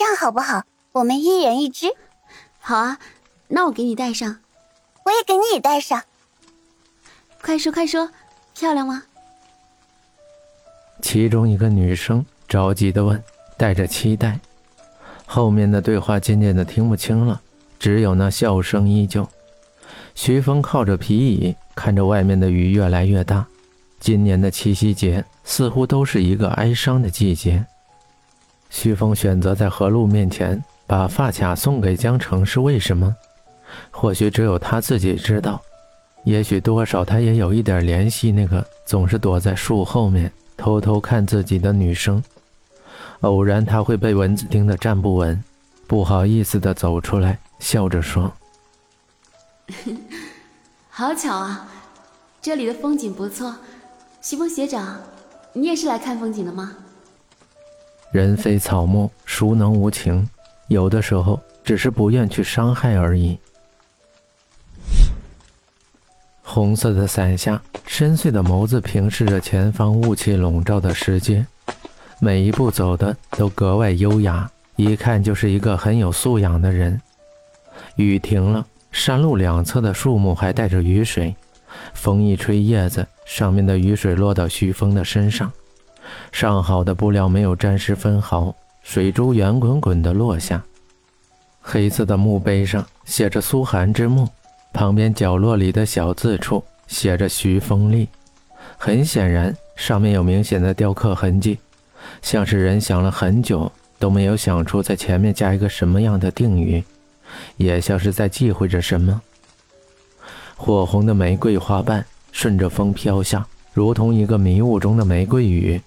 这样好不好？我们一人一只。好啊，那我给你戴上。我也给你戴上。快说快说，漂亮吗？其中一个女生着急的问，带着期待。后面的对话渐渐的听不清了，只有那笑声依旧。徐峰靠着皮椅，看着外面的雨越来越大。今年的七夕节似乎都是一个哀伤的季节。徐峰选择在何露面前把发卡送给江城，是为什么？或许只有他自己知道。也许多少他也有一点联系那个总是躲在树后面偷偷看自己的女生。偶然他会被蚊子叮得站不稳，不好意思的走出来，笑着说：“好巧啊，这里的风景不错。徐峰学长，你也是来看风景的吗？”人非草木，孰能无情？有的时候只是不愿去伤害而已。红色的伞下，深邃的眸子平视着前方雾气笼罩的石阶，每一步走的都格外优雅，一看就是一个很有素养的人。雨停了，山路两侧的树木还带着雨水，风一吹，叶子上面的雨水落到徐峰的身上，上好的布料没有沾湿分毫，水珠圆滚滚地落下。黑色的墓碑上写着“苏寒之墓”。旁边角落里的小字处写着“徐风立”，很显然上面有明显的雕刻痕迹，像是人想了很久都没有想出在前面加一个什么样的定语，也像是在忌讳着什么。火红的玫瑰花瓣顺着风飘下，如同一个迷雾中的玫瑰雨。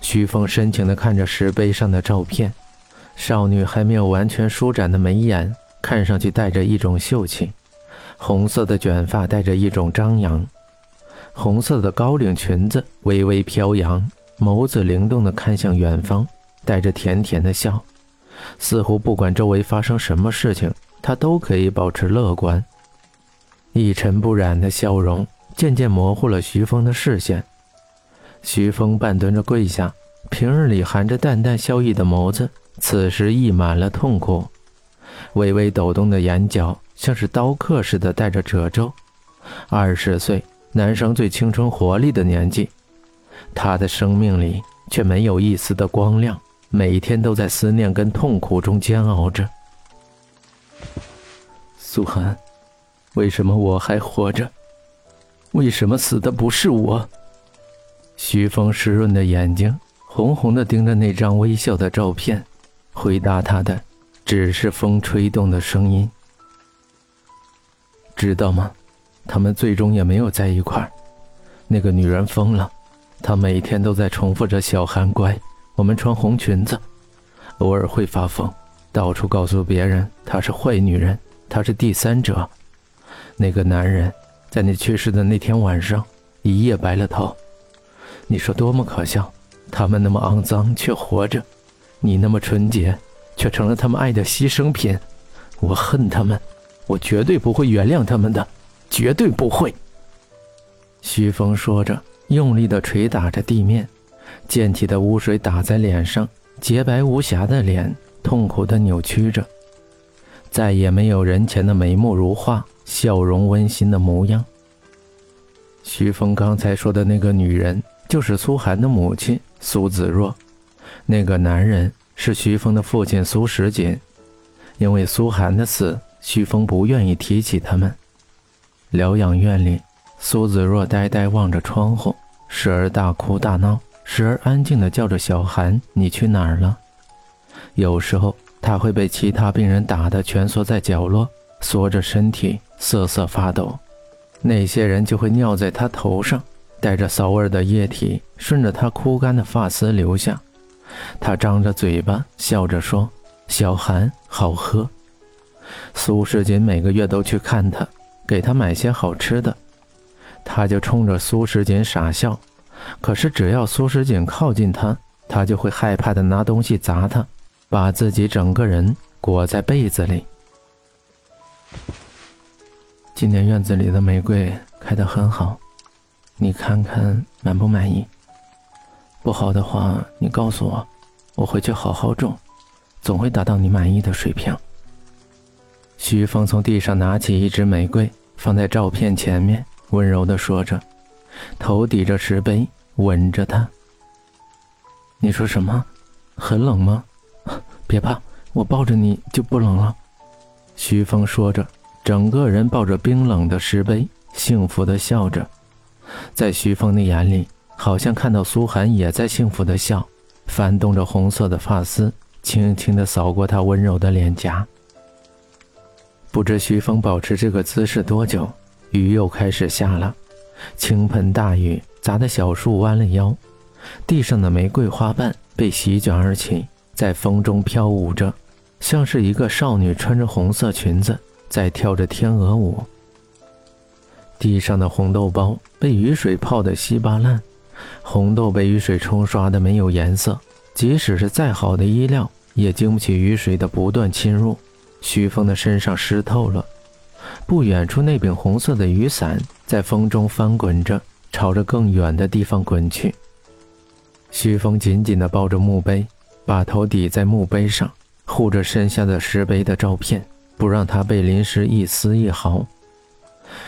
徐峰深情地看着石碑上的照片，少女还没有完全舒展的眉眼，看上去带着一种秀气。红色的卷发带着一种张扬，红色的高领裙子微微飘扬，眸子灵动地看向远方，带着甜甜的笑，似乎不管周围发生什么事情，她都可以保持乐观。一尘不染的笑容渐渐模糊了徐峰的视线。徐峰半蹲着跪下，平日里含着淡淡笑意的眸子，此时溢满了痛苦，微微抖动的眼角。像是刀刻似的带着褶皱，二十岁男生最青春活力的年纪，他的生命里却没有一丝的光亮，每天都在思念跟痛苦中煎熬着。苏寒，为什么我还活着？为什么死的不是我？徐峰湿润的眼睛红红的盯着那张微笑的照片，回答他的只是风吹动的声音。知道吗？他们最终也没有在一块儿。那个女人疯了，她每天都在重复着“小韩乖，我们穿红裙子”，偶尔会发疯，到处告诉别人她是坏女人，她是第三者。那个男人在你去世的那天晚上一夜白了头。你说多么可笑？他们那么肮脏却活着，你那么纯洁却成了他们爱的牺牲品。我恨他们。我绝对不会原谅他们的，绝对不会。徐峰说着，用力的捶打着地面，溅起的污水打在脸上，洁白无瑕的脸痛苦的扭曲着，再也没有人前的眉目如画、笑容温馨的模样。徐峰刚才说的那个女人，就是苏寒的母亲苏子若，那个男人是徐峰的父亲苏时锦，因为苏寒的死。徐峰不愿意提起他们。疗养院里，苏子若呆呆望着窗户，时而大哭大闹，时而安静地叫着小寒：“你去哪儿了？”有时候，他会被其他病人打得蜷缩在角落，缩着身体瑟瑟发抖。那些人就会尿在他头上，带着骚味的液体顺着他枯干的发丝流下。他张着嘴巴笑着说：“小韩，好喝。”苏世锦每个月都去看他，给他买些好吃的，他就冲着苏世锦傻笑。可是只要苏世锦靠近他，他就会害怕的拿东西砸他，把自己整个人裹在被子里。今年院子里的玫瑰开得很好，你看看满不满意？不好的话你告诉我，我回去好好种。总会达到你满意的水平。徐峰从地上拿起一支玫瑰，放在照片前面，温柔地说着，头抵着石碑，吻着它。你说什么？很冷吗？别怕，我抱着你就不冷了。徐峰说着，整个人抱着冰冷的石碑，幸福的笑着。在徐峰的眼里，好像看到苏寒也在幸福的笑，翻动着红色的发丝，轻轻的扫过他温柔的脸颊。不知徐峰保持这个姿势多久，雨又开始下了，倾盆大雨砸得小树弯了腰，地上的玫瑰花瓣被席卷而起，在风中飘舞着，像是一个少女穿着红色裙子在跳着天鹅舞。地上的红豆包被雨水泡得稀巴烂，红豆被雨水冲刷的没有颜色，即使是再好的衣料也经不起雨水的不断侵入。徐峰的身上湿透了，不远处那柄红色的雨伞在风中翻滚着，朝着更远的地方滚去。徐峰紧紧地抱着墓碑，把头抵在墓碑上，护着身下的石碑的照片，不让他被淋湿一丝一毫。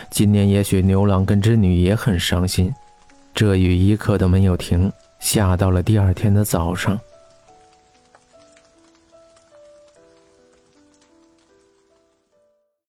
今年也许牛郎跟织女也很伤心，这雨一刻都没有停，下到了第二天的早上。